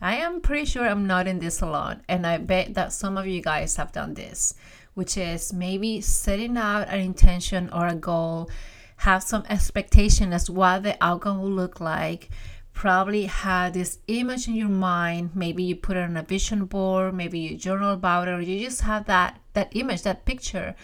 I am pretty sure I'm not in this alone, and I bet that some of you guys have done this, which is maybe setting out an intention or a goal, have some expectation as what the outcome will look like. Probably have this image in your mind. Maybe you put it on a vision board. Maybe you journal about it, or you just have that that image, that picture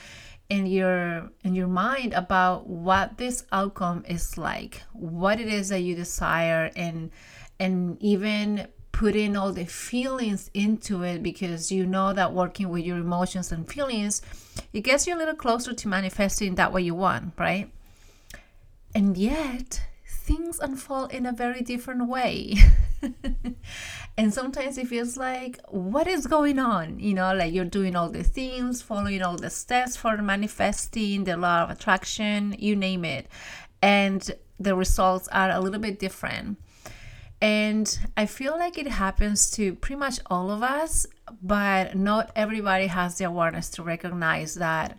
in your in your mind about what this outcome is like, what it is that you desire, and and even put in all the feelings into it because you know that working with your emotions and feelings it gets you a little closer to manifesting that what you want right? And yet things unfold in a very different way. And sometimes it feels like what is going on? You know like you're doing all the things following all the steps for manifesting the law of attraction you name it. And the results are a little bit different and I feel like it happens to pretty much all of us, but not everybody has the awareness to recognize that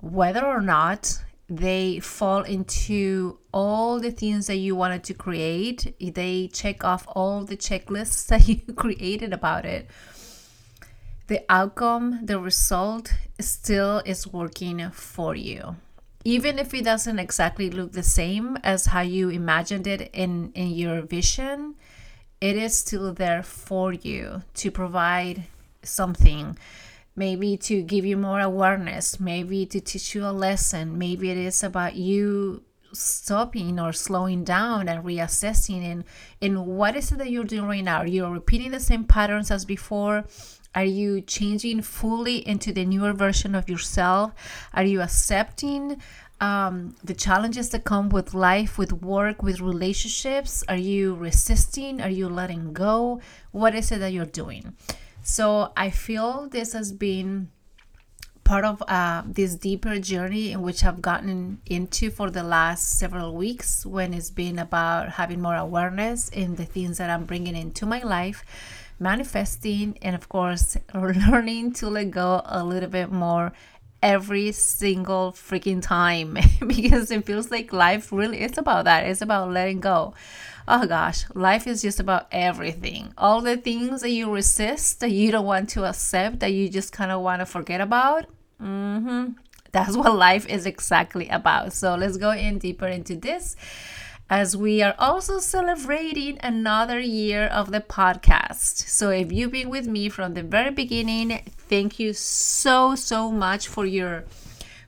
whether or not they fall into all the things that you wanted to create, they check off all the checklists that you created about it. The outcome, the result still is working for you even if it doesn't exactly look the same as how you imagined it in in your vision it is still there for you to provide something. Maybe to give you more awareness maybe to teach you a lesson. Maybe it is about you stopping or slowing down and reassessing in in what is it that you're doing right now. You're repeating the same patterns as before are you changing fully into the newer version of yourself? Are you accepting um, the challenges that come with life, with work, with relationships? Are you resisting? Are you letting go? What is it that you're doing? So I feel this has been part of uh, this deeper journey in which I've gotten into for the last several weeks when it's been about having more awareness in the things that I'm bringing into my life manifesting, and of course, learning to let go a little bit more every single freaking time because it feels like life really is about that. It's about letting go. Oh gosh, life is just about everything. All the things that you resist, that you don't want to accept, that you just kind of want to forget about. Mm-hmm. That's what life is exactly about. So let's go in deeper into this as we are also celebrating another year of the podcast. So if you've been with me from the very beginning, thank you so so much for your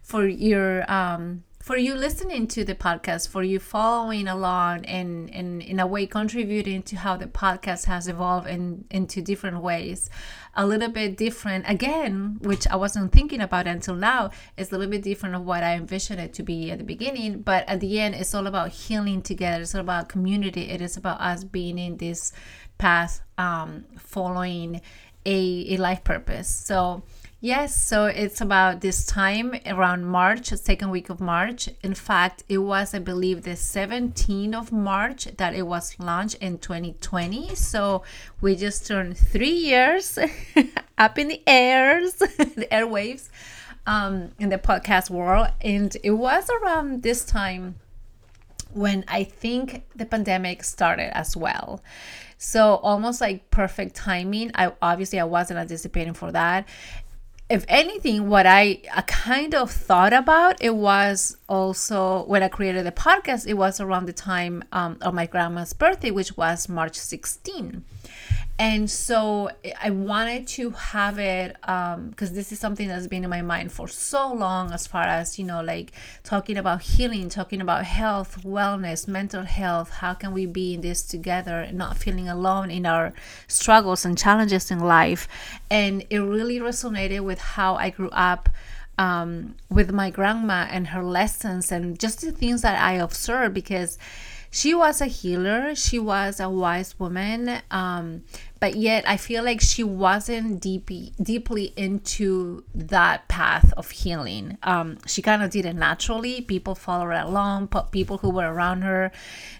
for your um for you listening to the podcast, for you following along and, and in a way contributing to how the podcast has evolved in, into different ways. A little bit different, again, which I wasn't thinking about until now, is a little bit different of what I envisioned it to be at the beginning. But at the end, it's all about healing together. It's all about community. It is about us being in this path, um, following a, a life purpose. So, Yes, so it's about this time around March, second week of March. In fact, it was, I believe, the 17th of March that it was launched in 2020. So we just turned three years up in the airs, the airwaves, um, in the podcast world. And it was around this time when I think the pandemic started as well. So almost like perfect timing. I obviously I wasn't anticipating for that if anything, what I, I kind of thought about it was also when I created the podcast. It was around the time um, of my grandma's birthday, which was March 16 and so i wanted to have it because um, this is something that's been in my mind for so long as far as you know like talking about healing talking about health wellness mental health how can we be in this together and not feeling alone in our struggles and challenges in life. And it really resonated with how i grew up um, with my grandma and her lessons and just the things that i observed because she was a healer. She was a wise woman. Um, but yet i feel like she wasn't deeply deeply into that path of healing. Um, she kind of did it naturally. People followed her along. People who were around her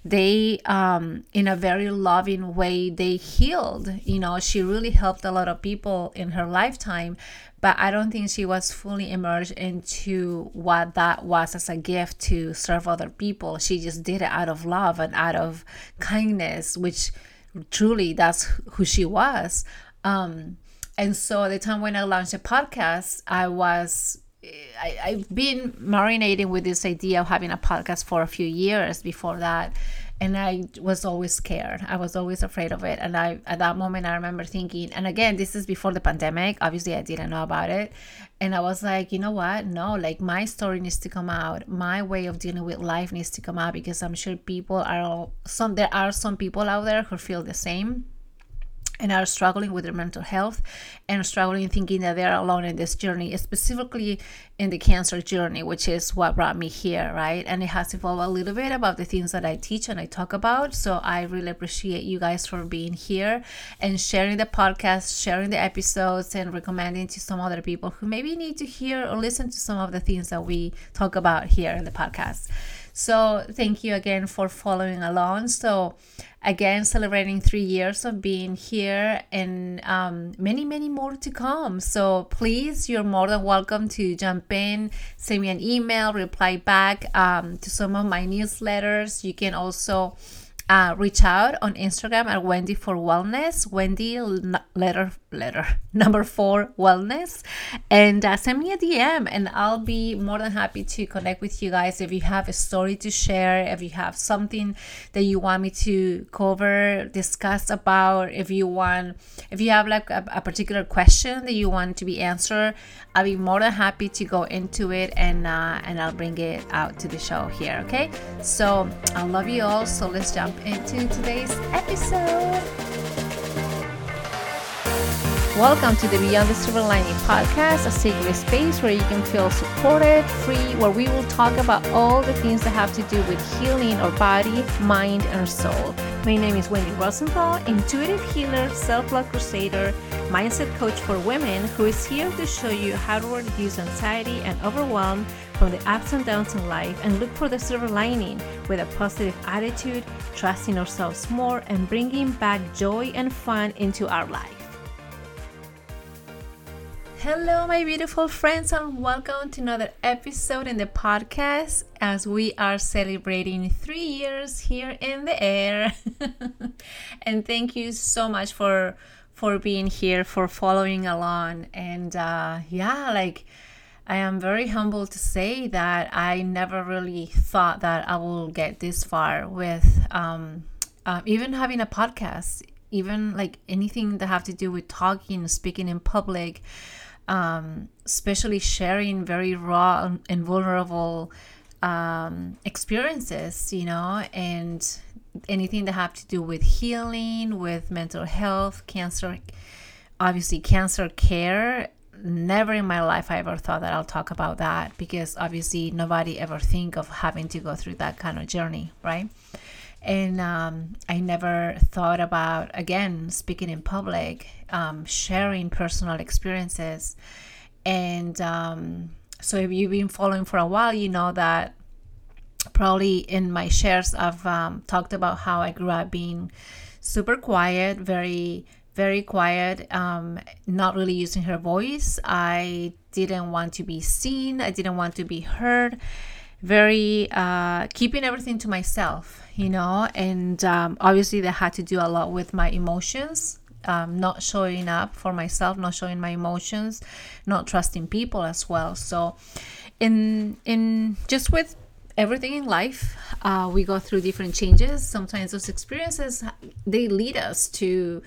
they um, in a very loving way they healed. You know she really helped a lot of people in her lifetime but I don't think she was fully immersed into what that was as a gift to serve other people. She just did it out of love and out of kindness, which truly that's who she was. Um, and so the time when I launched a podcast, I was I, I've been marinating with this idea of having a podcast for a few years before that and I was always scared. I was always afraid of it. And I at that moment I remember thinking, and again, this is before the pandemic. Obviously I didn't know about it. And I was like, you know what? No, like my story needs to come out. My way of dealing with life needs to come out because I'm sure people are all, some there are some people out there who feel the same and are struggling with their mental health and struggling thinking that they're alone in this journey, specifically in the cancer journey, which is what brought me here, right? And it has evolved a little bit about the things that I teach and I talk about. So I really appreciate you guys for being here and sharing the podcast, sharing the episodes, and recommending to some other people who maybe need to hear or listen to some of the things that we talk about here in the podcast. So thank you again for following along. So again, celebrating three years of being here and um, many, many more to come. So please, you're more than welcome to jump in, send me an email, reply back um, to some of my newsletters. You can also uh, reach out on Instagram at Wendy for Wellness, Wendy letter letter number four Wellness, and uh, send me a DM, and I'll be more than happy to connect with you guys. If you have a story to share, if you have something that you want me to cover, discuss about, if you want, if you have like a, a particular question that you want to be answered, I'll be more than happy to go into it and uh, and I'll bring it out to the show here. Okay, so I love you all. So let's jump into today's episode. Welcome to the Beyond the Silver Lining podcast, a sacred space where you can feel supported, free, where we will talk about all the things that have to do with healing our body, mind, and soul. My name is Wendy Rosenthal, intuitive healer, self love crusader, mindset coach for women who is here to show you how to reduce anxiety and overwhelm from the ups and downs in life and look for the silver lining with a positive attitude, trusting ourselves more, and bringing back joy and fun into our life. Hello, my beautiful friends, and welcome to another episode in the podcast as we are celebrating three years here in the air. and thank you so much for for being here, for following along, and uh, yeah, like I am very humbled to say that I never really thought that I will get this far with um, uh, even having a podcast, even like anything that have to do with talking, speaking in public, um, especially sharing very raw and vulnerable um, experiences, you know, and anything that have to do with healing, with mental health, cancer, obviously cancer care never in my life I ever thought that I'll talk about that because obviously nobody ever think of having to go through that kind of journey, right? And um, I never thought about again speaking in public, um, sharing personal experiences, and um, so if you've been following for a while, you know that probably in my shares I've um, talked about how I grew up being super quiet, very very quiet, um, not really using her voice. I didn't want to be seen, I didn't want to be heard. Very uh, keeping everything to myself, you know, and um, obviously that had to do a lot with my emotions. Um, not showing up for myself, not showing my emotions, not trusting people as well. So, in in just with everything in life, uh, we go through different changes. Sometimes those experiences they lead us to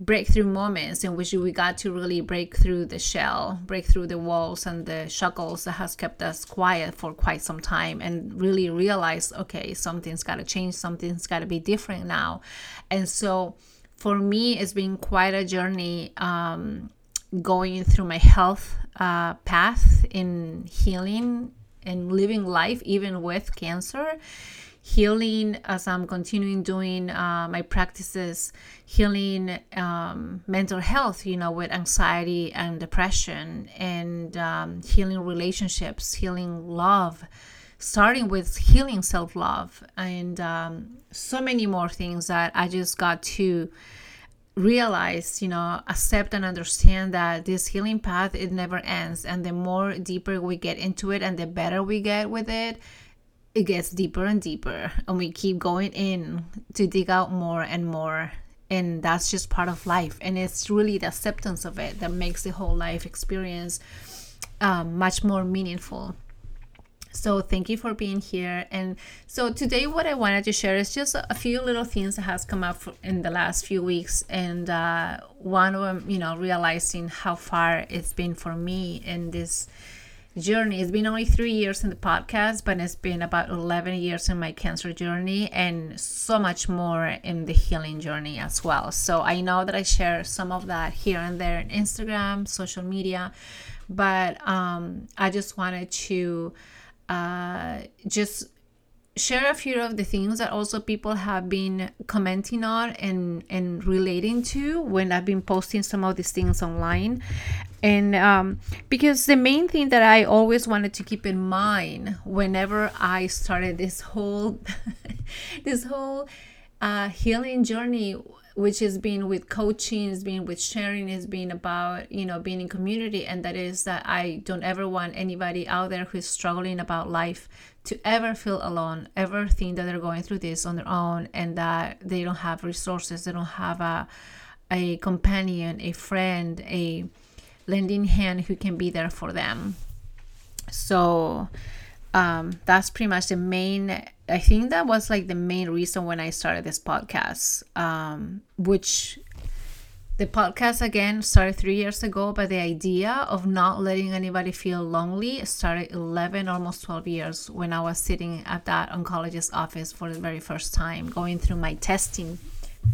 breakthrough moments in which we got to really break through the shell, break through the walls and the shackles that has kept us quiet for quite some time and really realize, okay, something's got to change, something's got to be different now. And so for me, it's been quite a journey um, going through my health uh, path in healing and living life, even with cancer healing as I'm continuing doing uh, my practices, healing um, mental health, you know, with anxiety and depression, and um, healing relationships, healing love, starting with healing self love, and um, so many more things that I just got to realize you know accept and understand that this healing path it never ends. And the more deeper we get into it and the better we get with it it gets deeper and deeper and we keep going in to dig out more and more and that's just part of life and it's really the acceptance of it that makes the whole life experience um, much more meaningful. So thank you for being here and so today what i wanted to share is just a few little things that has come up in the last few weeks and uh, one of them you know realizing how far it's been for me in this journey. It's been only three years in the podcast but it's been about 11 years in my cancer journey and so much more in the healing journey as well. So i know that i share some of that here and there on instagram social media but um, i just wanted to uh, just share a few of the things that also people have been commenting on and and relating to when I've been posting some of these things online and um, because the main thing that I always wanted to keep in mind whenever I started this whole this whole uh, healing journey which has been with coaching, has been with sharing, has been about, you know, being in community. And that is that I don't ever want anybody out there who's struggling about life to ever feel alone, ever think that they're going through this on their own and that they don't have resources, they don't have a, a companion, a friend, a lending hand who can be there for them. So um, that's pretty much the main I think that was like the main reason when I started this podcast, um, which the podcast again started three years ago, but the idea of not letting anybody feel lonely started 11, almost 12 years when I was sitting at that oncologist's office for the very first time, going through my testing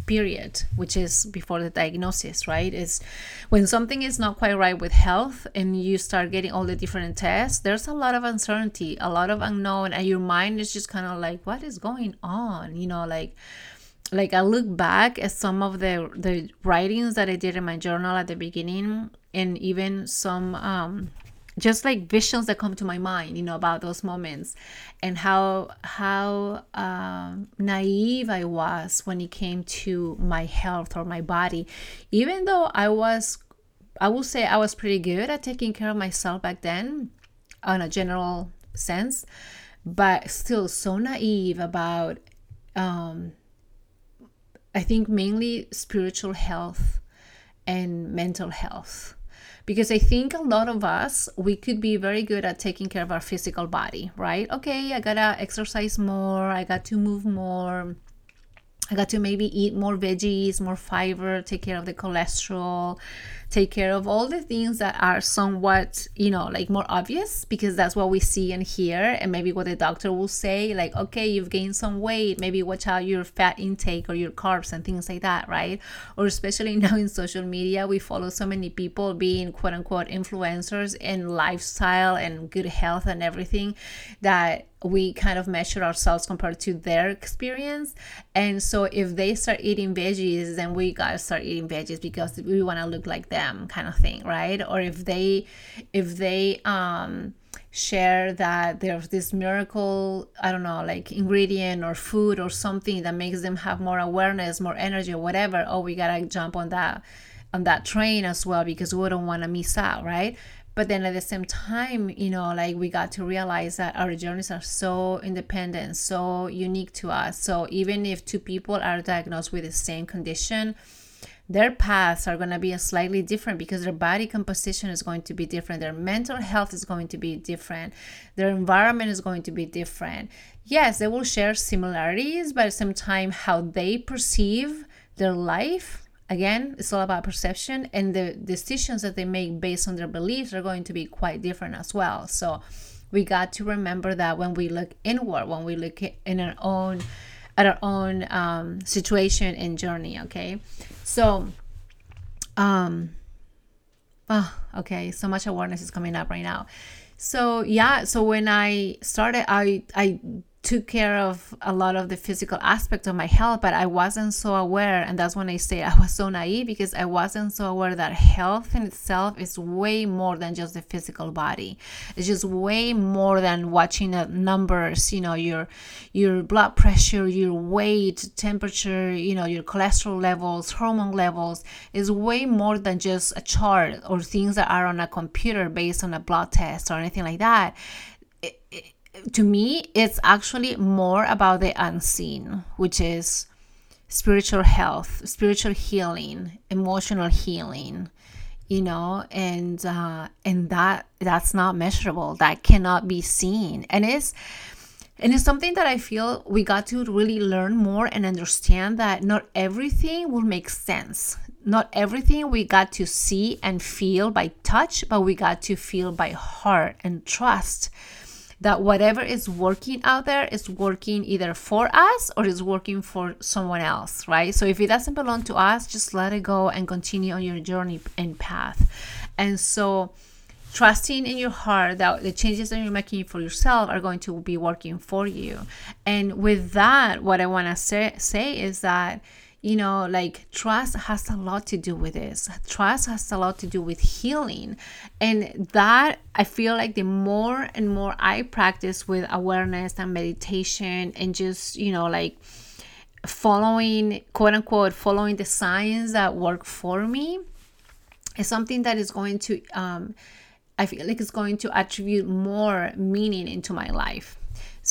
period, which is before the diagnosis, right? Is when something is not quite right with health and you start getting all the different tests, there's a lot of uncertainty, a lot of unknown, and your mind is just kind of like, what is going on? You know, like like I look back at some of the the writings that I did in my journal at the beginning and even some um just like visions that come to my mind you know about those moments and how how um, naive i was when it came to my health or my body. Even though i was i will say i was pretty good at taking care of myself back then on a general sense but still so naive about um, i think mainly spiritual health and mental health because I think a lot of us we could be very good at taking care of our physical body, right? Okay, I gotta exercise more, I got to move more, I got to maybe eat more veggies, more fiber, take care of the cholesterol, take care of all the things that are somewhat, you know, like more obvious because that's what we see and hear. And maybe what the doctor will say, like, okay, you've gained some weight, maybe watch out your fat intake or your carbs and things like that, right? Or especially now in social media, we follow so many people being quote unquote influencers in lifestyle and good health and everything that we kind of measure ourselves compared to their experience. And so if they start eating veggies, then we gotta start eating veggies because we want to look like them, kind of thing, right? Or if they, if they, um, share that there's this miracle i don't know like ingredient or food or something that makes them have more awareness more energy or whatever oh we gotta jump on that on that train as well because we don't want to miss out right but then at the same time you know like we got to realize that our journeys are so independent so unique to us so even if two people are diagnosed with the same condition their paths are going to be slightly different because their body composition is going to be different their mental health is going to be different their environment is going to be different. Yes they will share similarities but at the same time how they perceive their life again it's all about perception and the decisions that they make based on their beliefs are going to be quite different as well. So we got to remember that when we look inward when we look in our own at our own um, situation and journey okay so um oh okay so much awareness is coming up right now. So yeah so when i started i i took care of a lot of the physical aspect of my health, but I wasn't so aware. And that's when I say I was so naive because I wasn't so aware that health in itself is way more than just the physical body. It's just way more than watching the numbers, you know, your your blood pressure, your weight, temperature, you know, your cholesterol levels, hormone levels is way more than just a chart or things that are on a computer based on a blood test or anything like that. It, it, to me, it's actually more about the unseen, which is spiritual health, spiritual healing, emotional healing, you know, and uh, and that that's not measurable. That cannot be seen, and it's and it's something that I feel we got to really learn more and understand that not everything will make sense. Not everything we got to see and feel by touch, but we got to feel by heart and trust that whatever is working out there is working either for us or is working for someone else, right? So if it doesn't belong to us, just let it go and continue on your journey and path. And so, trusting in your heart that the changes that you're making for yourself are going to be working for you. And with that, what I want to say, say is that you know, like trust has a lot to do with this. Trust has a lot to do with healing. And that I feel like the more and more I practice with awareness and meditation and just, you know, like following, quote unquote, following the signs that work for me is something that is going to, um, I feel like it's going to attribute more meaning into my life.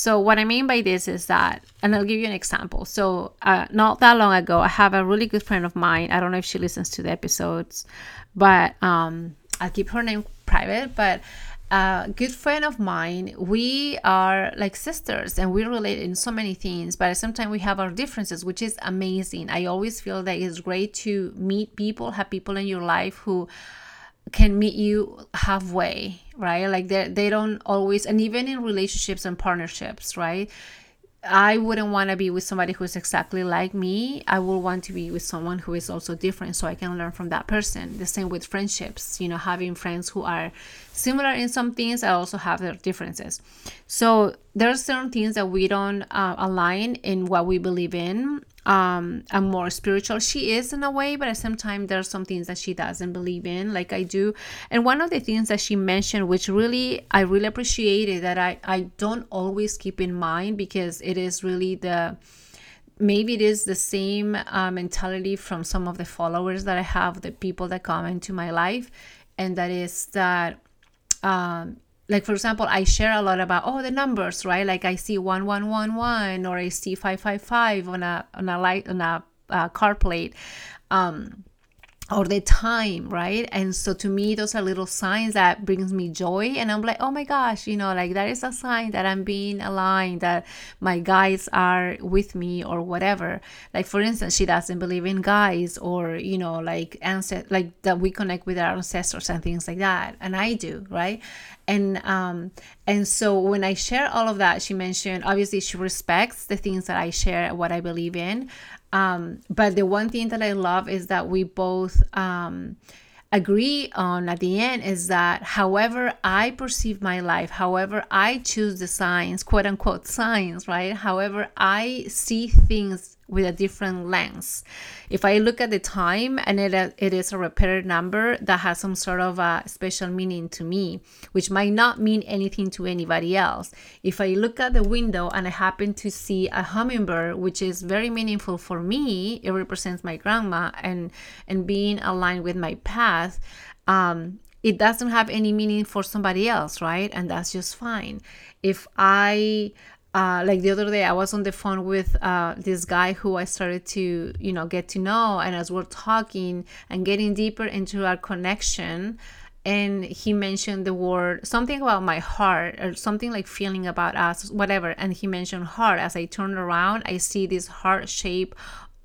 So, what I mean by this is that, and I'll give you an example. So, uh, not that long ago, I have a really good friend of mine. I don't know if she listens to the episodes, but um, I'll keep her name private. But a good friend of mine, we are like sisters and we relate in so many things, but sometimes we have our differences, which is amazing. I always feel that it's great to meet people, have people in your life who can meet you halfway right like they they don't always and even in relationships and partnerships right I wouldn't want to be with somebody who's exactly like me. I would want to be with someone who is also different so I can learn from that person. The same with friendships, you know, having friends who are similar in some things, I also have their differences. So there are certain things that we don't uh, align in what we believe in um i'm more spiritual. She is in a way but at some time there's some things that she doesn't believe in like i do. And one of the things that she mentioned which really i really appreciated that i i don't always keep in mind because it is really the maybe it is the same uh, mentality from some of the followers that i have the people that come into my life. And that is that um, like for example i share a lot about oh the numbers right? Like i see 1111 or i see 555 on a on a light on a uh, car plate. Um or the time right? And so to me those are little signs that brings me joy. And i'm like oh my gosh you know like that is a sign that i'm being aligned that my guides are with me or whatever. Like for instance she doesn't believe in guys or you know like ancest- like that we connect with our ancestors and things like that. And i do right? And um and so when i share all of that she mentioned obviously she respects the things that i share what i believe in um, but the one thing that I love is that we both um, agree on at the end is that however I perceive my life, however I choose the signs, quote unquote signs, right? However I see things with a different lens. If I look at the time and it, it is a repeated number that has some sort of a special meaning to me, which might not mean anything to anybody else. If I look at the window and I happen to see a hummingbird, which is very meaningful for me, it represents my grandma and and being aligned with my Um, it doesn't have any meaning for somebody else, right? And that's just fine. If I uh, like the other day, I was on the phone with uh, this guy who I started to, you know, get to know. And as we're talking and getting deeper into our connection, and he mentioned the word something about my heart or something like feeling about us, whatever. And he mentioned heart. As I turned around, I see this heart shape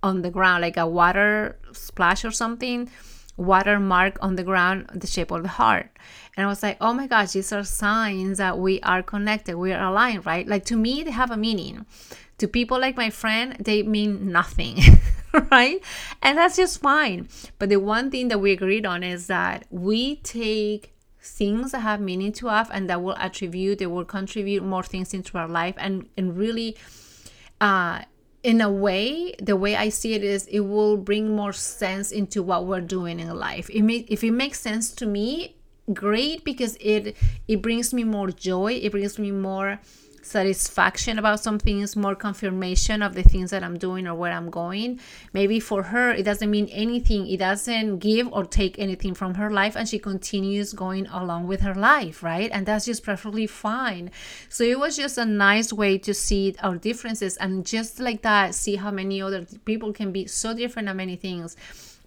on the ground, like a water splash or something watermark on the ground, the shape of the heart. And I was like, oh my gosh, these are signs that we are connected, we are aligned, right? Like to me, they have a meaning. To people like my friend, they mean nothing, right? And that's just fine. But the one thing that we agreed on is that we take things that have meaning to us and that will attribute, they will contribute more things into our life and, and really uh in a way the way i see it is it will bring more sense into what we're doing in life. It may, if it makes sense to me great because it it brings me more joy. It brings me more satisfaction about some things, more confirmation of the things that I'm doing or where I'm going. Maybe for her, it doesn't mean anything. It doesn't give or take anything from her life, and she continues going along with her life, right? And that's just perfectly fine. So it was just a nice way to see our differences and just like that, see how many other people can be so different on many things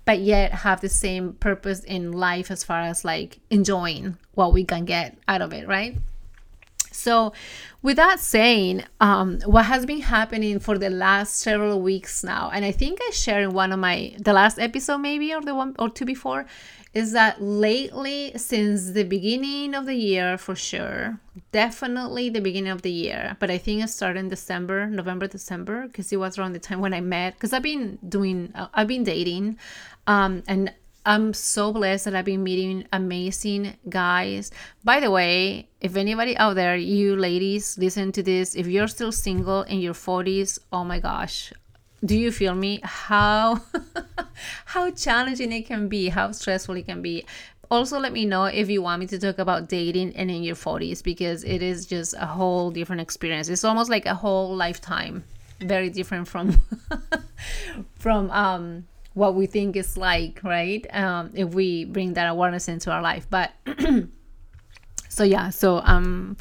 but yet have the same purpose in life as far as like enjoying what we can get out of it, right? So, with that saying, um, what has been happening for the last several weeks now, and I think I shared in one of my the last episode maybe or the one or two before, is that lately since the beginning of the year for sure, definitely the beginning of the year, but I think it started in December, November, December, because it was around the time when I met. Because I've been doing, uh, I've been dating, um, and I'm so blessed that I've been meeting amazing guys. By the way, if anybody out there, you ladies, listen to this, if you're still single in your 40s, oh my gosh, do you feel me? How how challenging it can be, how stressful it can be. Also, let me know if you want me to talk about dating and in your 40s because it is just a whole different experience. It's almost like a whole lifetime, very different from from um what we think is like, right? Um, if we bring that awareness into our life. But so yeah, so um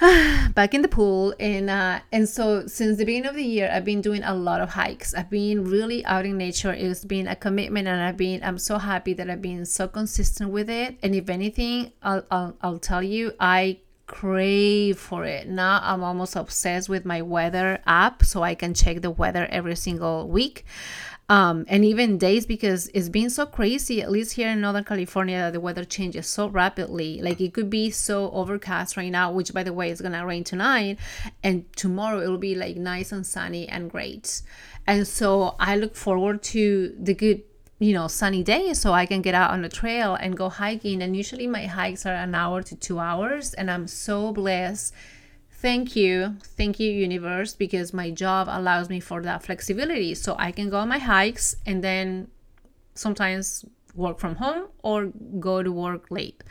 back in the pool. And uh, and so since the beginning of the year i've been doing a lot of hikes. I've been really out in nature. It's been a commitment and i've been i'm so happy that i've been so consistent with it. And if anything i'll i'll, I'll tell you i crave for it. Now i'm almost obsessed with my weather app so i can check the weather every single week um, and even days because it's been so crazy at least here in northern california that the weather changes so rapidly. Like it could be so overcast right now which by the way is gonna rain tonight and tomorrow it'll be like nice and sunny and great. And so i look forward to the good you know sunny days so i can get out on the trail and go hiking. And usually my hikes are an hour to two hours and i'm so blessed thank you thank you universe because my job allows me for that flexibility. So i can go on my hikes and then sometimes work from home or go to work late.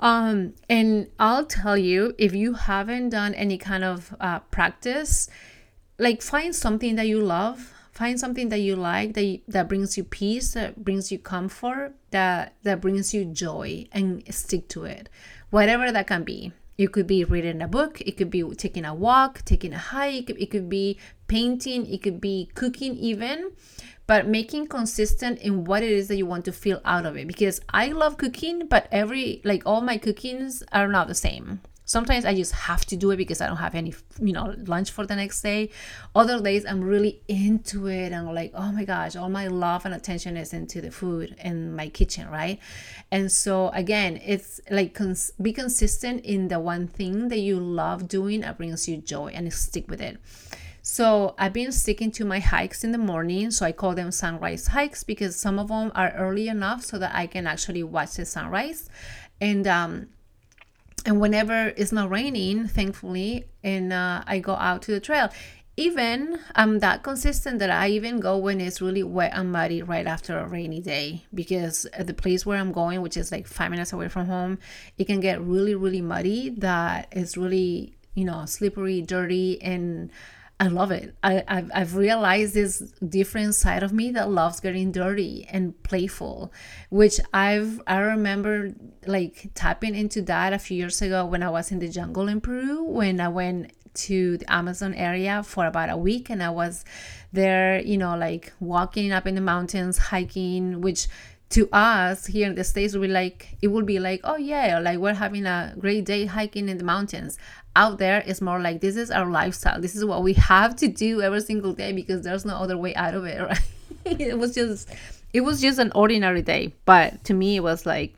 Um, and i'll tell you if you haven't done any kind of uh, practice like find something that you love find something that you like that that brings you peace that brings you comfort that that brings you joy and stick to it whatever that can be it could be reading a book, it could be taking a walk, taking a hike, it could be painting, it could be cooking, even, but making consistent in what it is that you want to feel out of it. Because I love cooking, but every like all my cookings are not the same. Sometimes I just have to do it because I don't have any, you know, lunch for the next day. Other days I'm really into it and like, oh my gosh, all my love and attention is into the food in my kitchen, right? And so again, it's like cons- be consistent in the one thing that you love doing that brings you joy and stick with it. So I've been sticking to my hikes in the morning. So I call them sunrise hikes because some of them are early enough so that I can actually watch the sunrise. And um, and whenever it's not raining thankfully and uh, i go out to the trail. Even i'm that consistent that i even go when it's really wet and muddy right after a rainy day. Because at the place where i'm going which is like five minutes away from home it can get really really muddy that is really you know slippery dirty and I love it. I, I've, I've realized this different side of me that loves getting dirty and playful, which I've I remember like tapping into that a few years ago when I was in the jungle in Peru when I went to the Amazon area for about a week and I was there, you know, like walking up in the mountains, hiking, which to us here in the states be like it would be like oh yeah like we're having a great day hiking in the mountains. Out there it's more like this is our lifestyle. This is what we have to do every single day because there's no other way out of it right? It was just it was just an ordinary day but to me it was like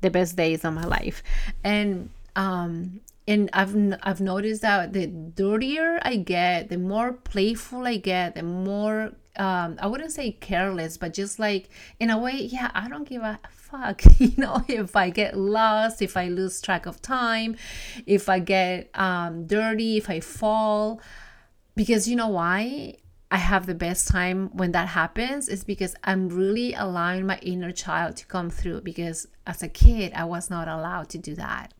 the best days of my life. And um and I've I've noticed that the dirtier I get, the more playful I get, the more um, I wouldn't say careless, but just like in a way, yeah, I don't give a fuck. You know, if I get lost, if I lose track of time, if I get um, dirty, if I fall, because you know why? I have the best time when that happens is because I'm really allowing my inner child to come through because as a kid I was not allowed to do that.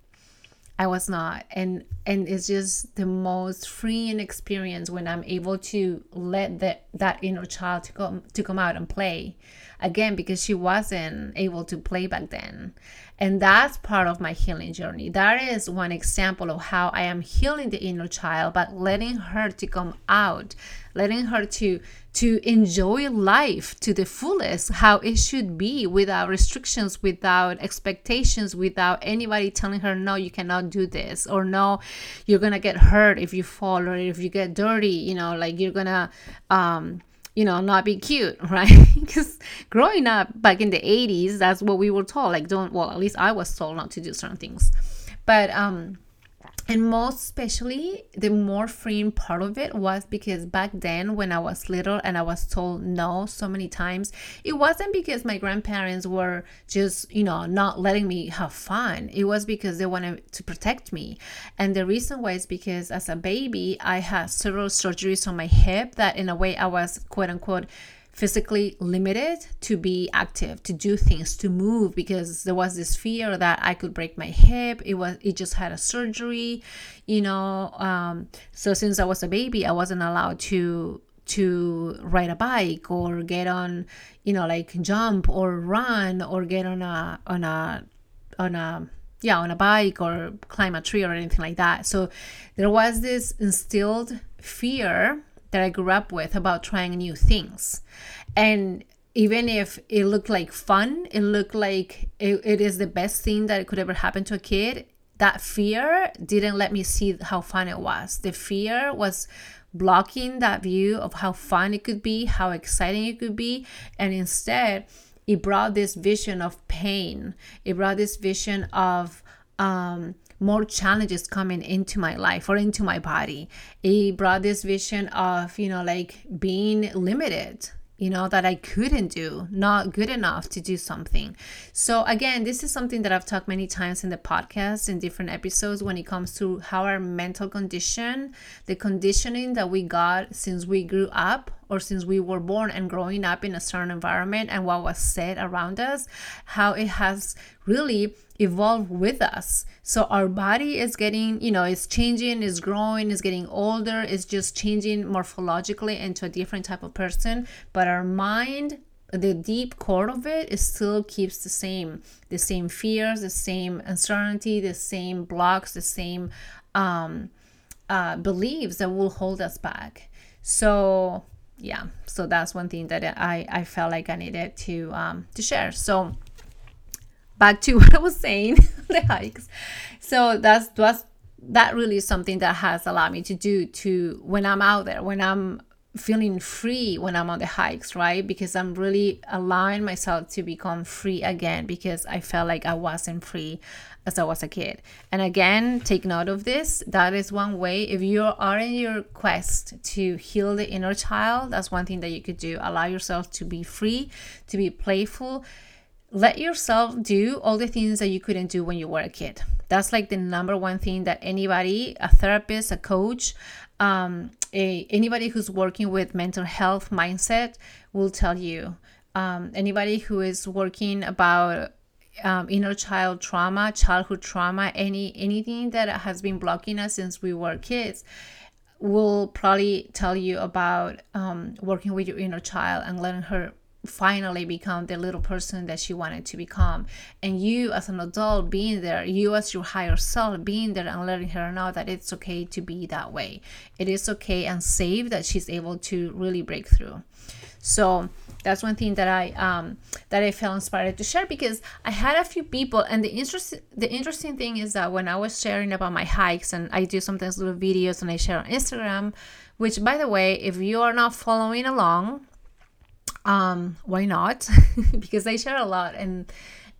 I was not. And and it's just the most freeing experience when I'm able to let that that inner child to come to come out and play again because she wasn't able to play back then. And that's part of my healing journey. That is one example of how I am healing the inner child, but letting her to come out, letting her to to enjoy life to the fullest, how it should be without restrictions, without expectations, without anybody telling her, no, you cannot do this, or no, you're gonna get hurt if you fall, or if you get dirty, you know, like you're gonna um you know, not be cute, right? because growing up back in the 80s, that's what we were told. Like, don't, well, at least I was told not to do certain things. But, um, and most especially the more freeing part of it was because back then when i was little and i was told no so many times it wasn't because my grandparents were just you know not letting me have fun. It was because they wanted to protect me. And the reason why is because as a baby i had several surgeries on my hip that in a way i was quote unquote physically limited to be active to do things to move because there was this fear that i could break my hip. It was it just had a surgery you know um, so since i was a baby i wasn't allowed to to ride a bike or get on you know like jump or run or get on a on a on a yeah on a bike or climb a tree or anything like that. So there was this instilled fear that I grew up with about trying new things. And even if it looked like fun, it looked like it, it is the best thing that could ever happen to a kid, that fear didn't let me see how fun it was. The fear was blocking that view of how fun it could be, how exciting it could be. And instead, it brought this vision of pain. It brought this vision of um, more challenges coming into my life or into my body. It brought this vision of, you know, like being limited you know, that I couldn't do, not good enough to do something. So, again, this is something that I've talked many times in the podcast in different episodes when it comes to how our mental condition, the conditioning that we got since we grew up or since we were born and growing up in a certain environment and what was said around us, how it has really evolved with us. So our body is getting, you know, it's changing, is growing, is getting older, it's just changing morphologically into a different type of person. But our mind, the deep core of it, it still keeps the same, the same fears, the same uncertainty, the same blocks, the same um, uh, beliefs that will hold us back. So yeah, so that's one thing that I I felt like I needed to um, to share. So back to what I was saying, the hikes. So that's that's that really is something that has allowed me to do to when I'm out there, when I'm feeling free when I'm on the hikes, right? Because I'm really allowing myself to become free again because I felt like I wasn't free as I was a kid. And again, take note of this. That is one way. If you are in your quest to heal the inner child, that's one thing that you could do. Allow yourself to be free, to be playful let yourself do all the things that you couldn't do when you were a kid. That's like the number one thing that anybody, a therapist, a coach, um, a, anybody who's working with mental health mindset will tell you. Um, anybody who is working about um, inner child trauma, childhood trauma, any anything that has been blocking us since we were kids, will probably tell you about um, working with your inner child and letting her finally become the little person that she wanted to become. And you as an adult being there you as your higher self being there and letting her know that it's okay to be that way. It is okay and safe that she's able to really break through. So that's one thing that I um that I felt inspired to share because I had a few people and the interesting the interesting thing is that when I was sharing about my hikes and I do sometimes little videos and I share on Instagram, which by the way, if you are not following along, um why not? Because i share a lot in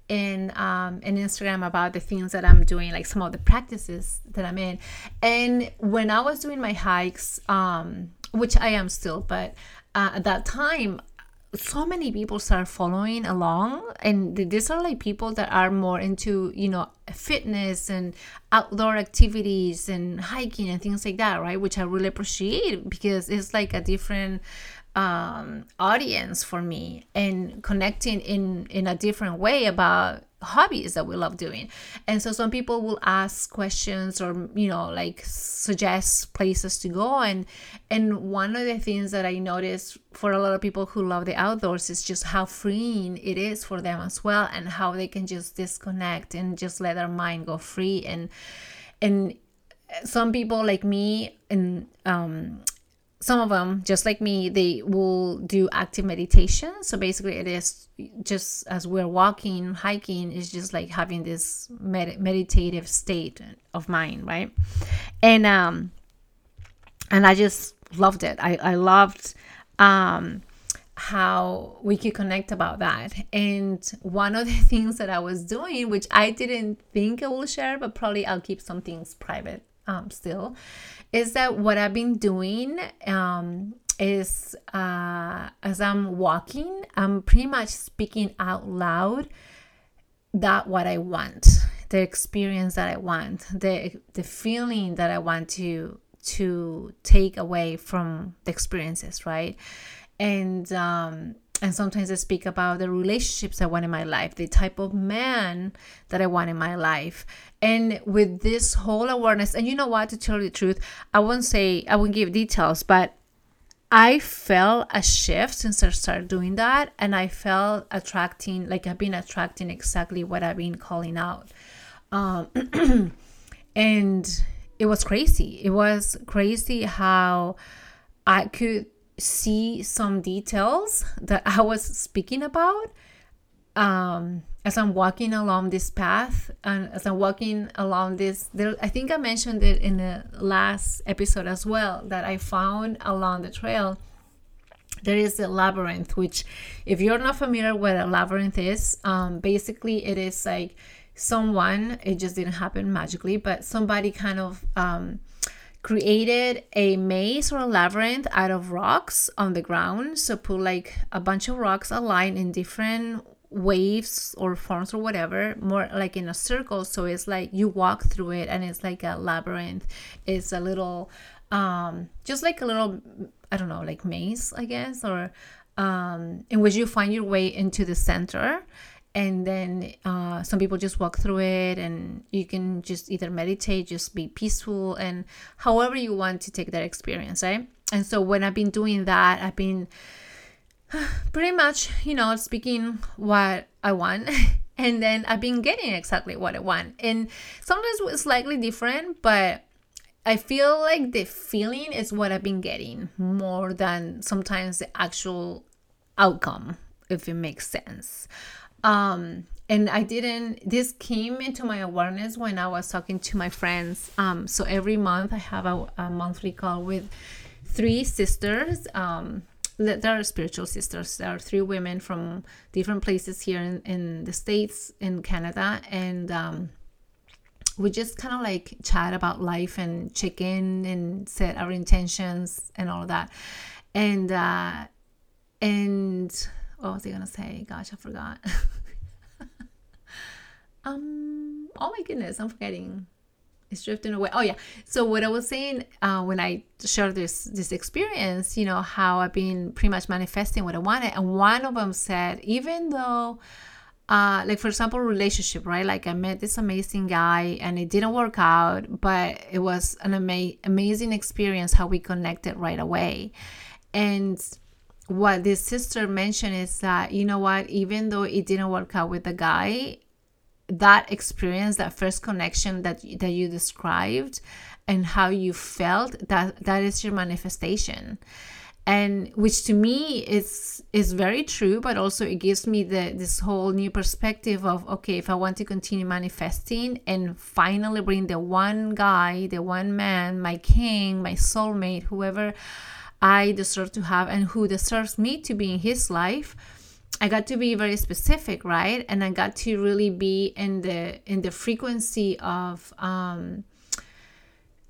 in um in instagram about the things that i'm doing like some of the practices that i'm in. And when i was doing my hikes um which i am still but uh, at that time so many people start following along and these are like people that are more into you know fitness and outdoor activities and hiking and things like that right? Which i really appreciate because it's like a different um, audience for me and connecting in in a different way about hobbies that we love doing. And so some people will ask questions or you know like suggest places to go. And and one of the things that i noticed for a lot of people who love the outdoors is just how freeing it is for them as well and how they can just disconnect and just let their mind go free. And and some people like me and um some of them just like me they will do active meditation. So basically it is just as we're walking hiking is just like having this med- meditative state of mind right? And um and i just loved it. I i loved um how we could connect about that. And one of the things that i was doing which i didn't think i will share but probably i'll keep some things private um still is that what I've been doing um, is uh, as I'm walking, I'm pretty much speaking out loud that what I want, the experience that I want, the the feeling that I want to to take away from the experiences, right? And um, and sometimes I speak about the relationships I want in my life, the type of man that I want in my life. And with this whole awareness, and you know what, to tell you the truth, I won't say, I won't give details, but I felt a shift since I started doing that. And I felt attracting, like I've been attracting exactly what I've been calling out. Um, and it was crazy. It was crazy how I could see some details that I was speaking about um, as I'm walking along this path and as I'm walking along this. There, I think I mentioned it in the last episode as well that I found along the trail. There is a labyrinth, which, if you're not familiar with a labyrinth is, um, basically it is like someone. It just didn't happen magically, but somebody kind of um, created a maze or a labyrinth out of rocks on the ground. So put like a bunch of rocks aligned in different waves or forms or whatever, more like in a circle. So it's like you walk through it and it's like a labyrinth. It's a little um just like a little I don't know, like maze, I guess, or um in which you find your way into the center and then uh, some people just walk through it and you can just either meditate just be peaceful and however you want to take that experience right? And so when i've been doing that i've been pretty much you know speaking what i want and then i've been getting exactly what i want. And sometimes it's slightly different but i feel like the feeling is what i've been getting more than sometimes the actual outcome if it makes sense um, and I didn't, this came into my awareness when I was talking to my friends. Um, so every month I have a, a monthly call with three sisters. Um, they are spiritual sisters. There are three women from different places here in, in the States, in Canada. And um, we just kind of like chat about life and check in and set our intentions and all of that. And, uh, and, what was I gonna say? Gosh, I forgot. um, oh my goodness, I'm forgetting. It's drifting away. Oh yeah. So what I was saying uh, when I shared this this experience, you know, how I've been pretty much manifesting what I wanted, and one of them said, even though. Uh, like for example relationship right like i met this amazing guy and it didn't work out but it was an ama- amazing experience how we connected right away and what this sister mentioned is that you know what even though it didn't work out with the guy that experience that first connection that that you described and how you felt that that is your manifestation. And which to me is is very true but also it gives me the this whole new perspective of okay if i want to continue manifesting and finally bring the one guy the one man my king my soulmate whoever I deserve to have and who deserves me to be in his life. I got to be very specific, right? And I got to really be in the in the frequency of um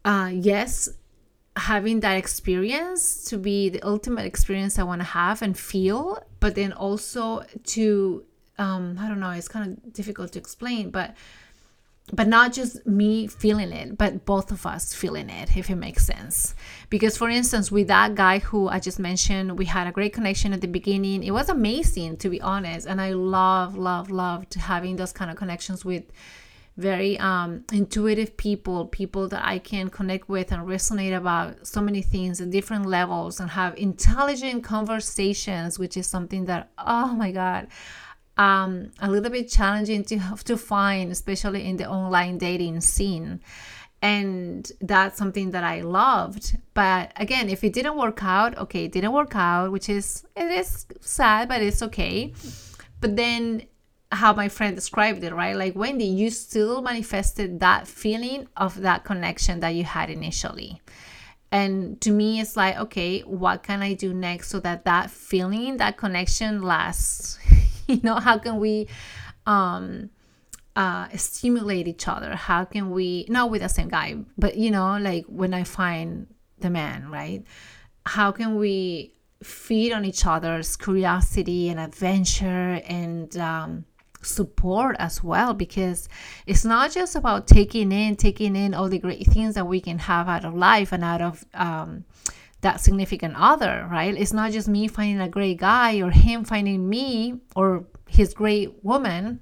uh yes, having that experience to be the ultimate experience I want to have and feel, but then also to um I don't know, it's kind of difficult to explain, but but not just me feeling it, but both of us feeling it, if it makes sense. Because, for instance, with that guy who I just mentioned, we had a great connection at the beginning. It was amazing, to be honest. And I love, love, loved having those kind of connections with very um, intuitive people, people that I can connect with and resonate about so many things at different levels and have intelligent conversations, which is something that, oh my God, um, a little bit challenging to to find, especially in the online dating scene. And that's something that I loved. But again, if it didn't work out, okay, it didn't work out, which is it is sad, but it's okay. But then how my friend described it, right? Like Wendy, you still manifested that feeling of that connection that you had initially. And to me, it's like, okay, what can I do next so that that feeling, that connection lasts? you know how can we um uh stimulate each other? How can we not with the same guy but you know like when i find the man right? How can we feed on each other's curiosity and adventure and um, support as well? Because it's not just about taking in taking in all the great things that we can have out of life and out of um, that significant other, right? It's not just me finding a great guy or him finding me or his great woman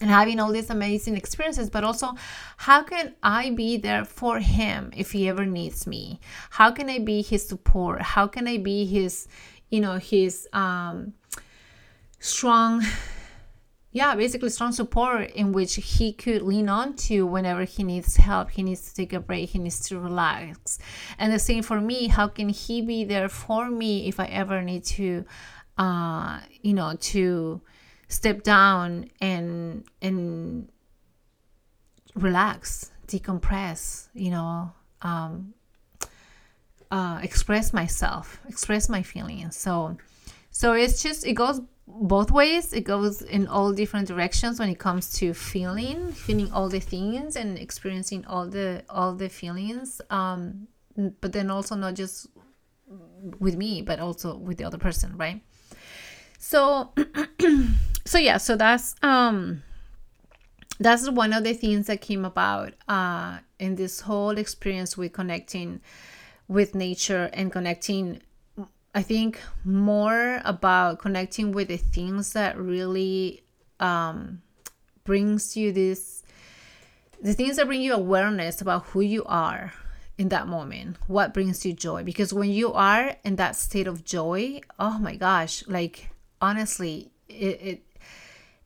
and having all these amazing experiences, but also how can I be there for him if he ever needs me? How can I be his support? How can I be his, you know, his um, strong yeah, basically strong support in which he could lean on to whenever he needs help. He needs to take a break. He needs to relax. And the same for me. How can he be there for me if I ever need to, uh, you know, to step down and and relax, decompress, you know, um, uh, express myself, express my feelings. So, so it's just it goes both ways. It goes in all different directions when it comes to feeling feeling all the things and experiencing all the all the feelings um but then also not just with me but also with the other person right? So so yeah so that's um that's one of the things that came about uh in this whole experience with connecting with nature and connecting I think more about connecting with the things that really um, brings you this, the things that bring you awareness about who you are in that moment, what brings you joy. Because when you are in that state of joy, oh my gosh, like honestly, it, it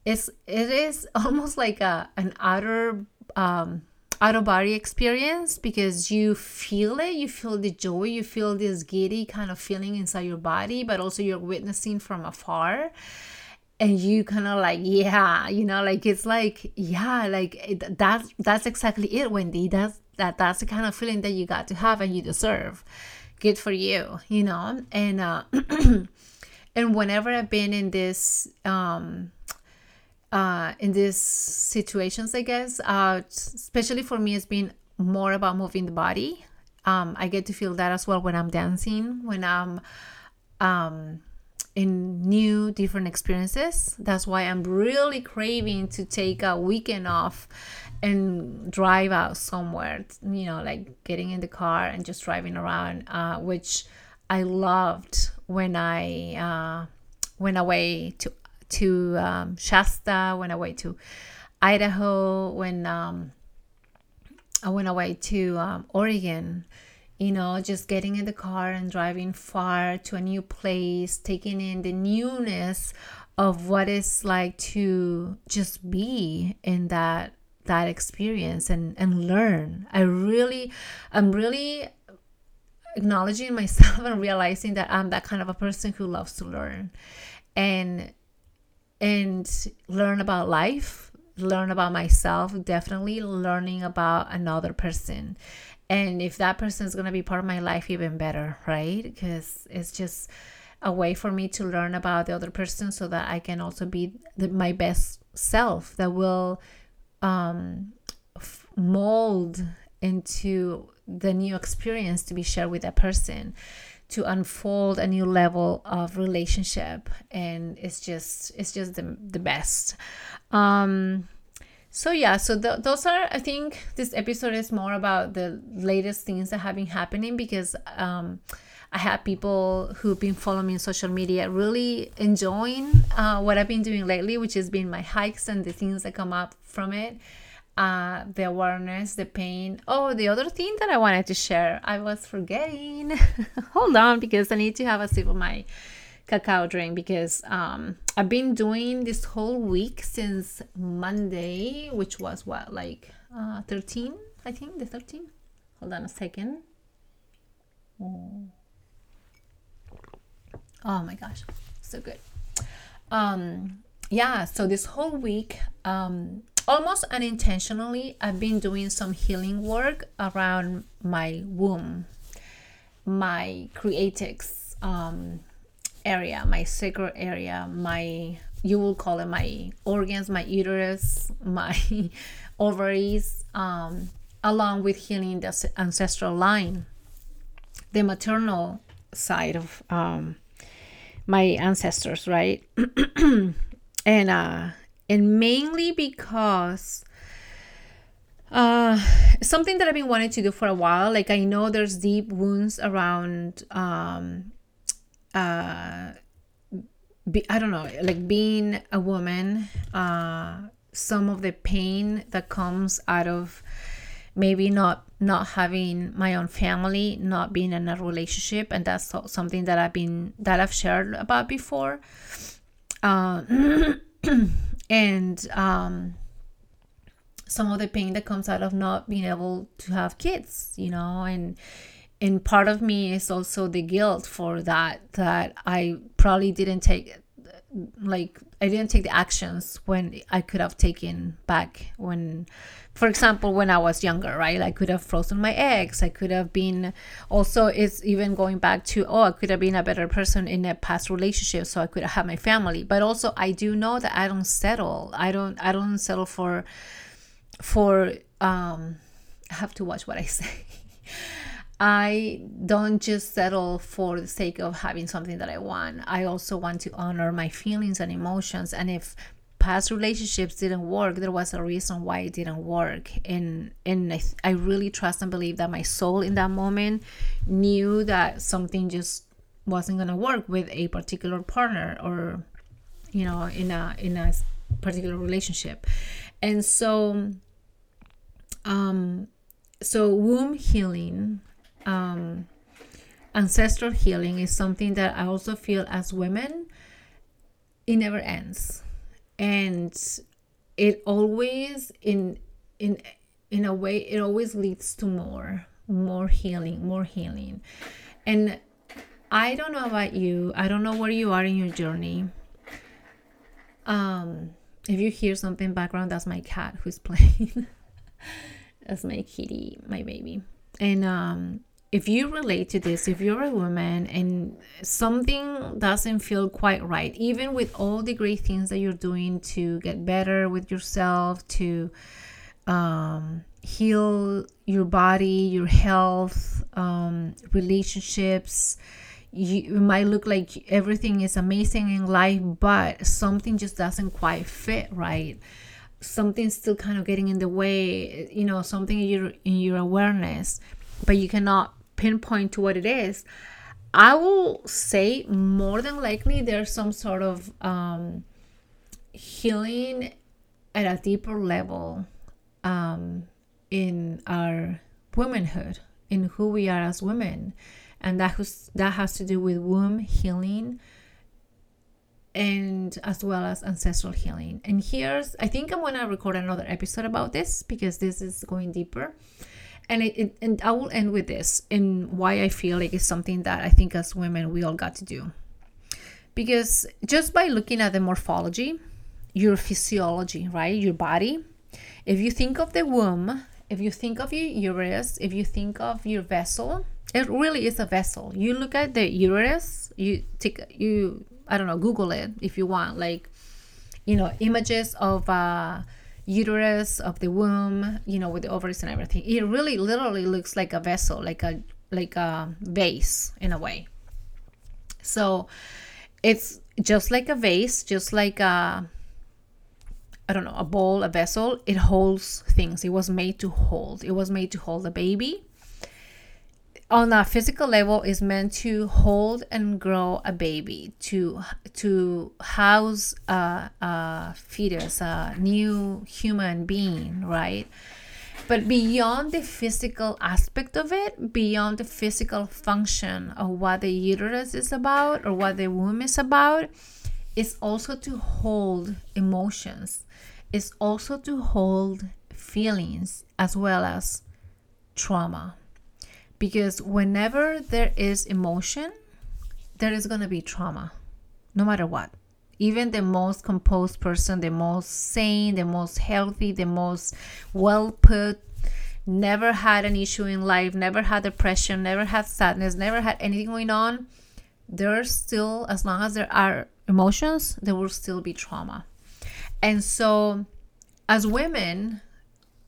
it's it is almost like a an outer um, out of body experience because you feel it, you feel the joy, you feel this giddy kind of feeling inside your body, but also you're witnessing from afar. And you kind of like, yeah, you know, like it's like, yeah, like it, that's that's exactly it, Wendy. That's that that's the kind of feeling that you got to have and you deserve. Good for you, you know. And uh, and whenever I've been in this um uh, in these situations, I guess, uh, especially for me, it's been more about moving the body. Um, I get to feel that as well when I'm dancing, when I'm um, in new, different experiences. That's why I'm really craving to take a weekend off and drive out somewhere, you know, like getting in the car and just driving around, uh, which I loved when I uh, went away to to um, Shasta, went away to Idaho, when um, I went away to um, Oregon. You know, just getting in the car and driving far to a new place, taking in the newness of what it's like to just be in that that experience and and learn. I really, I'm really acknowledging myself and realizing that I'm that kind of a person who loves to learn. And and learn about life, learn about myself, definitely learning about another person. And if that person is going to be part of my life, even better, right? Because it's just a way for me to learn about the other person so that I can also be the, my best self that will um, f- mold into the new experience to be shared with that person to unfold a new level of relationship and it's just it's just the, the best um so yeah so th- those are i think this episode is more about the latest things that have been happening because um I have people who've been following me on social media really enjoying uh, what I've been doing lately, which has been my hikes and the things that come up from it. Uh, the awareness, the pain. Oh, the other thing that I wanted to share, I was forgetting. Hold on, because I need to have a sip of my cacao drink because um, I've been doing this whole week since Monday, which was what, like uh, 13, I think, the 13. Hold on a second. Oh. oh my gosh, so good. Um, yeah, so this whole week, um, almost unintentionally, I've been doing some healing work around my womb, my creatix um, area, my sacral area, my you will call it my organs, my uterus, my ovaries, um, along with healing the ancestral line, the maternal side of um, my ancestors, right? and uh, and mainly because uh something that i've been wanting to do for a while like i know there's deep wounds around um uh be, I don't know, like being a woman, uh, some of the pain that comes out of maybe not not having my own family, not being in a relationship, and that's something that I've been that I've shared about before. Uh, and um, some of the pain that comes out of not being able to have kids, you know, and and part of me is also the guilt for that that i probably didn't take like i didn't take the actions when i could have taken back when for example when i was younger right? I could have frozen my eggs. I could have been also it's even going back to oh i could have been a better person in a past relationship so i could have had my family. But also i do know that i don't settle. I don't i don't settle for for um i have to watch what i say I don't just settle for the sake of having something that I want. I also want to honor my feelings and emotions. And if past relationships didn't work, there was a reason why it didn't work. And and I, I really trust and believe that my soul in that moment knew that something just wasn't gonna work with a particular partner or you know in a in a particular relationship. And so um so womb healing um, ancestral healing is something that I also feel as women, it never ends. And it always in in in a way it always leads to more more healing more healing. And i don't know about you i don't know where you are in your journey. Um if you hear something background that's my cat who's playing. That's my kitty my baby. And um if you relate to this, if you're a woman and something doesn't feel quite right, even with all the great things that you're doing to get better with yourself, to um, heal your body, your health, um, relationships, you, it might look like everything is amazing in life, but something just doesn't quite fit right. Something's still kind of getting in the way, you know, something in your in your awareness, but you cannot pinpoint to what it is, I will say more than likely there's some sort of um, healing at a deeper level um, in our womanhood, in who we are as women, and that has that has to do with womb healing and as well as ancestral healing. And here's I think I'm gonna record another episode about this because this is going deeper and it, it, and I will end with this and why I feel like it's something that I think as women we all got to do. Because just by looking at the morphology, your physiology, right? Your body, if you think of the womb, if you think of your uterus, if you think of your vessel, it really is a vessel. You look at the uterus, you take you I don't know, Google it if you want, like you know, images of uh uterus of the womb you know with the ovaries and everything it really literally looks like a vessel like a like a vase in a way so it's just like a vase just like a I don't know, a bowl, a vessel, it holds things. It was made to hold. It was made to hold a baby. Oh, On a physical level, is meant to hold and grow a baby, to to house a, a fetus, a new human being, right? But beyond the physical aspect of it, beyond the physical function of what the uterus is about or what the womb is about, is also to hold emotions, is also to hold feelings as well as trauma. Because whenever there is emotion, there is going to be trauma, no matter what. Even the most composed person, the most sane, the most healthy, the most well put, never had an issue in life, never had depression, never had sadness, never had anything going on, there's still, as long as there are emotions, there will still be trauma. And so, as women,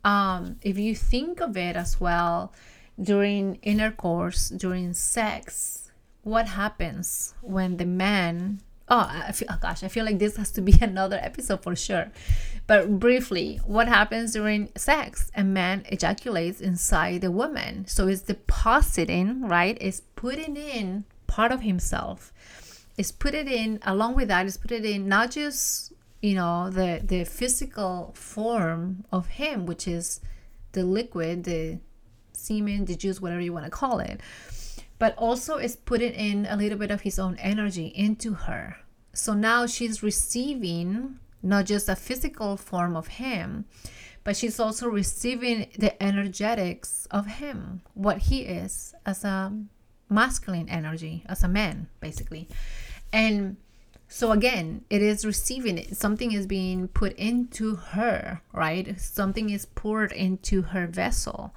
um, if you think of it as well, during intercourse, during sex, what happens when the man oh, I feel, oh gosh, I feel like this has to be another episode for sure. But briefly, what happens during sex? A man ejaculates inside the woman. So it's depositing, right? It's putting in part of himself. It's put it in, along with that, it's put it in not just, you know, the, the physical form of him, which is the liquid, the semen, the juice, whatever you want to call it but also is putting in a little bit of his own energy into her. So now she's receiving not just a physical form of him, but she's also receiving the energetics of him, what he is as a masculine energy, as a man, basically. And so again, it is receiving it. Something is being put into her, right? Something is poured into her vessel.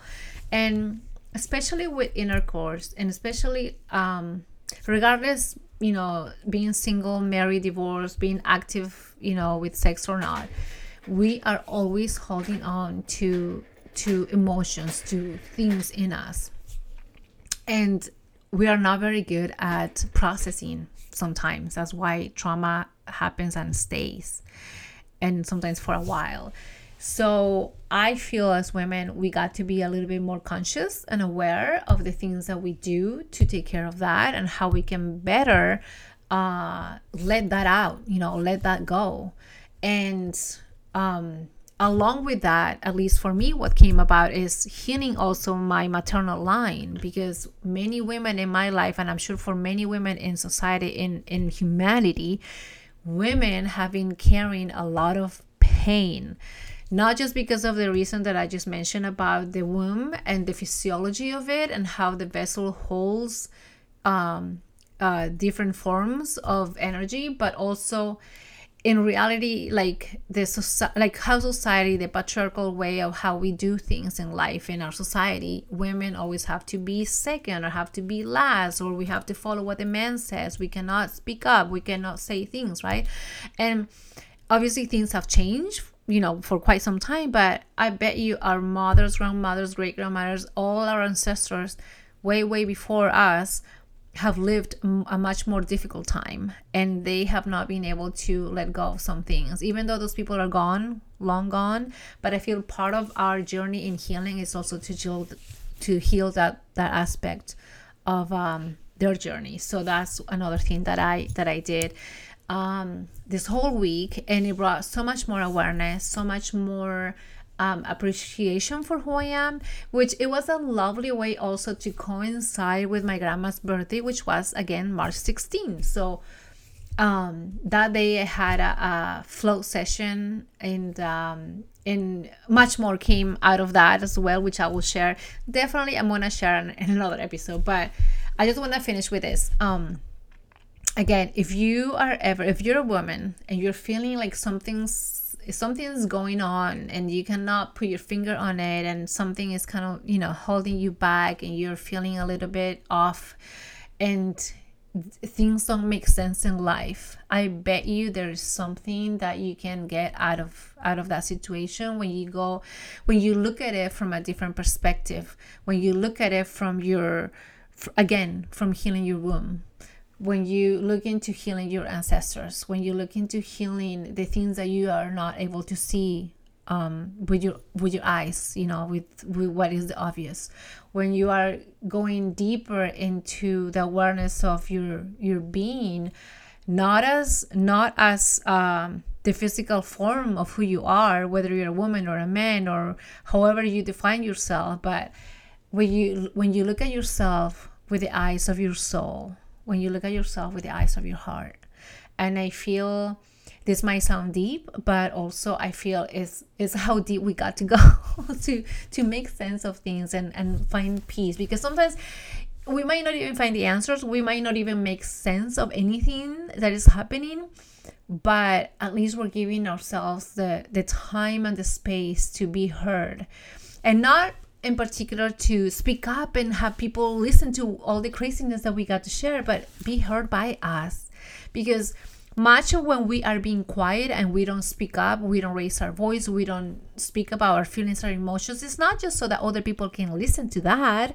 And especially with intercourse and especially um, regardless you know being single married divorced being active you know with sex or not we are always holding on to to emotions to things in us. And we are not very good at processing sometimes. That's why trauma happens and stays and sometimes for a while so I feel as women, we got to be a little bit more conscious and aware of the things that we do to take care of that and how we can better uh, let that out, you know, let that go. And um, along with that, at least for me, what came about is healing also my maternal line because many women in my life, and I'm sure for many women in society, in, in humanity, women have been carrying a lot of pain not just because of the reason that I just mentioned about the womb and the physiology of it and how the vessel holds um, uh, different forms of energy, but also in reality, like the like how society, the patriarchal way of how we do things in life in our society, women always have to be second or have to be last, or we have to follow what the man says. We cannot speak up. We cannot say things, right? And obviously, things have changed you know for quite some time but i bet you our mothers grandmothers great grandmothers all our ancestors way way before us have lived a much more difficult time and they have not been able to let go of some things even though those people are gone long gone. But i feel part of our journey in healing is also to heal to heal that that aspect of um, their journey. So that's another thing that i that i did um, this whole week, and it brought so much more awareness, so much more um, appreciation for who I am, which it was a lovely way also to coincide with my grandma's birthday, which was again March 16. So um, that day I had a, a float session, and um, and much more came out of that as well, which I will share. Definitely, I'm gonna share in, in another episode, but I just want to finish with this. Um, again if you are ever if you're a woman and you're feeling like something's something's going on and you cannot put your finger on it and something is kind of you know holding you back and you're feeling a little bit off and things don't make sense in life i bet you there's something that you can get out of out of that situation when you go when you look at it from a different perspective when you look at it from your again from healing your womb when you look into healing your ancestors, when you look into healing the things that you are not able to see um, with your with your eyes, you know, with, with what is the obvious, when you are going deeper into the awareness of your your being, not as not as um, the physical form of who you are, whether you're a woman or a man or however you define yourself, but when you when you look at yourself with the eyes of your soul when you look at yourself with the eyes of your heart. And I feel this might sound deep, but also I feel is is how deep we got to go to to make sense of things and and find peace. Because sometimes we might not even find the answers. We might not even make sense of anything that is happening but at least we're giving ourselves the the time and the space to be heard. And not in particular to speak up and have people listen to all the craziness that we got to share, but be heard by us. Because much of when we are being quiet and we don't speak up, we don't raise our voice, we don't speak about our feelings or emotions, it's not just so that other people can listen to that.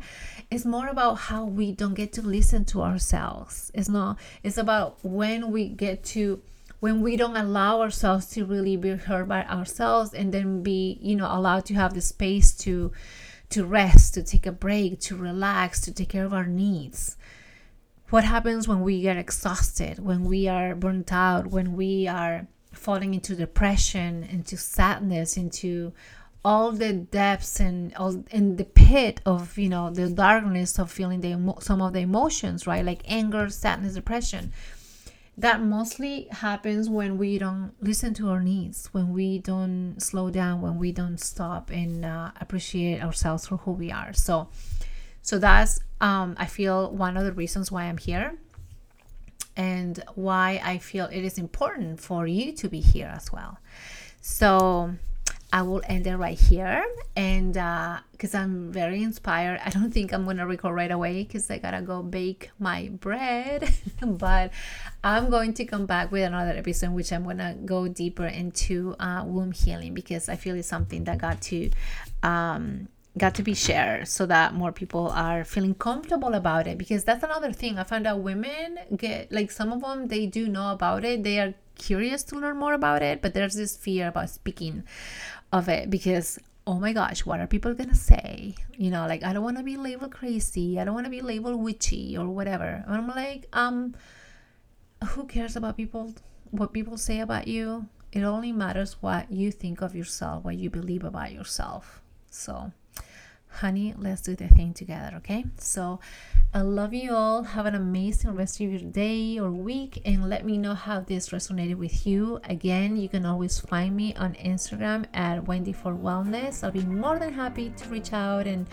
It's more about how we don't get to listen to ourselves. It's not, it's about when we get to when we don't allow ourselves to really be heard by ourselves and then be you know allowed to have the space to to rest, to take a break, to relax, to take care of our needs. What happens when we get exhausted, when we are burnt out, when we are falling into depression, into sadness, into all the depths and all in the pit of you know the darkness of feeling the some of the emotions, right? Like anger, sadness, depression that mostly happens when we don't listen to our needs, when we don't slow down, when we don't stop and uh, appreciate ourselves for who we are. So, so that's um, I feel one of the reasons why I'm here, and why I feel it is important for you to be here as well. So I will end it right here. And because uh, I'm very inspired, I don't think I'm to record right away because I got to go bake my bread. but I'm going to come back with another episode, in which I'm to go deeper into uh, womb healing because I feel it's something that got to. Um, got to be shared so that more people are feeling comfortable about it because that's another thing i found out women get like some of them they do know about it they are curious to learn more about it but there's this fear about speaking of it because oh my gosh, what are people gonna say? You know, like I don't want to be labeled crazy. I don't want to be labeled witchy or whatever. And I'm like, um, who cares about people? What people say about you? It only matters what you think of yourself, what you believe about yourself. So honey, let's do the thing together, okay? So I love you all. Have an amazing rest of your day or week and let me know how this resonated with you. Again, you can always find me on Instagram at Wendy for Wellness. I'll be more than happy to reach out and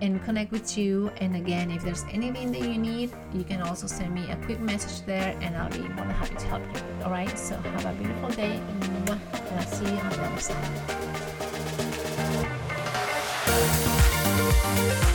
and connect with you. And again, if there's anything that you need, you can also send me a quick message there and I'll be more than happy to help you. All right, so have a beautiful day and I'll see you on the other. Música